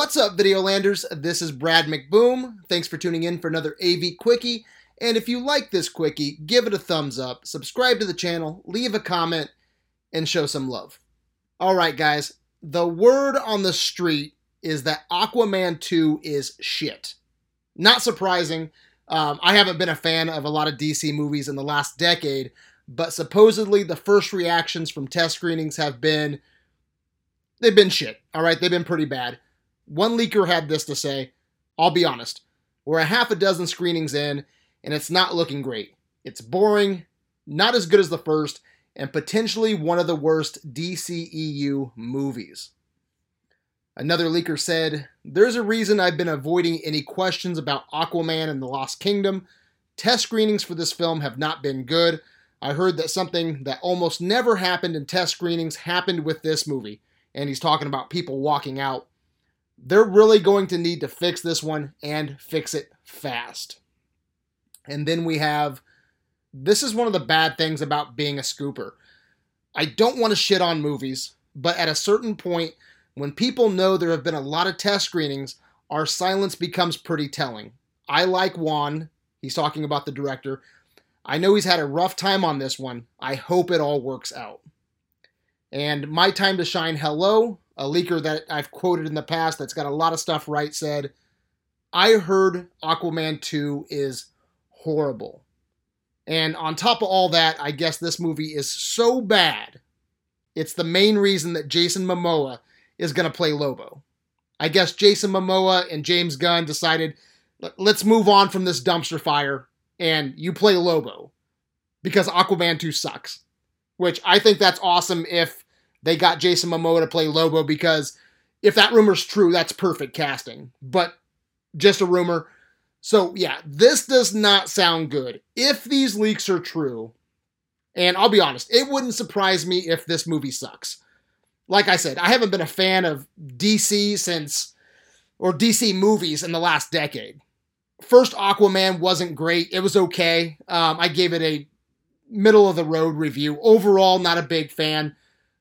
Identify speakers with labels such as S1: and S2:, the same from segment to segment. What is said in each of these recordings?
S1: What's up, Videolanders? This is Brad McBoom. Thanks for tuning in for another AV Quickie. And if you like this Quickie, give it a thumbs up, subscribe to the channel, leave a comment, and show some love. All right, guys, the word on the street is that Aquaman 2 is shit. Not surprising. Um, I haven't been a fan of a lot of DC movies in the last decade, but supposedly the first reactions from test screenings have been they've been shit. All right, they've been pretty bad. One leaker had this to say I'll be honest, we're a half a dozen screenings in, and it's not looking great. It's boring, not as good as the first, and potentially one of the worst DCEU movies. Another leaker said, There's a reason I've been avoiding any questions about Aquaman and the Lost Kingdom. Test screenings for this film have not been good. I heard that something that almost never happened in test screenings happened with this movie. And he's talking about people walking out they're really going to need to fix this one and fix it fast. And then we have this is one of the bad things about being a scooper. I don't want to shit on movies, but at a certain point, when people know there have been a lot of test screenings, our silence becomes pretty telling. I like Wan. He's talking about the director. I know he's had a rough time on this one. I hope it all works out. And My Time to Shine Hello a leaker that I've quoted in the past that's got a lot of stuff right said, I heard Aquaman 2 is horrible. And on top of all that, I guess this movie is so bad, it's the main reason that Jason Momoa is going to play Lobo. I guess Jason Momoa and James Gunn decided, let's move on from this dumpster fire and you play Lobo because Aquaman 2 sucks. Which I think that's awesome if they got Jason Momoa to play Lobo because if that rumor's true, that's perfect casting. But just a rumor. So, yeah, this does not sound good. If these leaks are true, and I'll be honest, it wouldn't surprise me if this movie sucks. Like I said, I haven't been a fan of DC since, or DC movies in the last decade. First Aquaman wasn't great. It was okay. Um, I gave it a middle of the road review. Overall, not a big fan.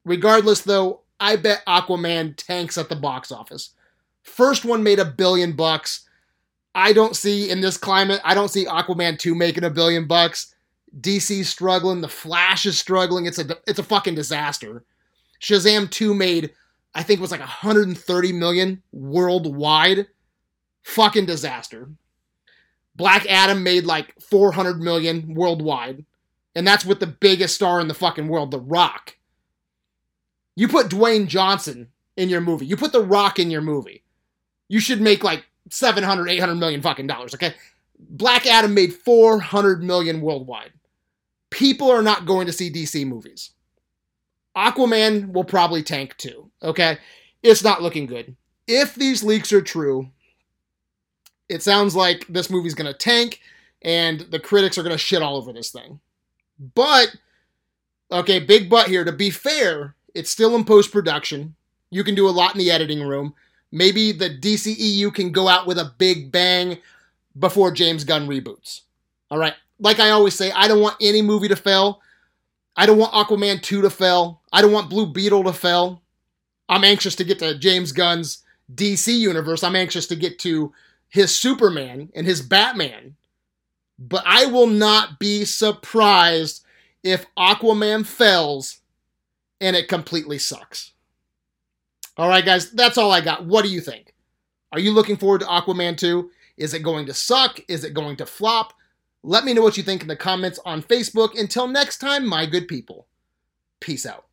S1: Regardless, though, I bet Aquaman tanks at the box office. First one made a billion bucks. I don't see in this climate, I don't see Aquaman 2 making a billion bucks. DC's struggling, the Flash is struggling. It's a it's a fucking disaster. Shazam 2 made I think it was like 130 million worldwide. Fucking disaster. Black Adam made like 400 million worldwide. And that's with the biggest star in the fucking world, The Rock. You put Dwayne Johnson in your movie. You put The Rock in your movie. You should make like 700, 800 million fucking dollars, okay? Black Adam made 400 million worldwide. People are not going to see DC movies. Aquaman will probably tank too, okay? It's not looking good. If these leaks are true, it sounds like this movie's going to tank and the critics are going to shit all over this thing. But, okay, big but here. To be fair, it's still in post production. You can do a lot in the editing room. Maybe the DCEU can go out with a big bang before James Gunn reboots. All right. Like I always say, I don't want any movie to fail. I don't want Aquaman 2 to fail. I don't want Blue Beetle to fail. I'm anxious to get to James Gunn's DC universe. I'm anxious to get to his Superman and his Batman. But I will not be surprised if Aquaman fails and it completely sucks. All right, guys, that's all I got. What do you think? Are you looking forward to Aquaman 2? Is it going to suck? Is it going to flop? Let me know what you think in the comments on Facebook. Until next time, my good people, peace out.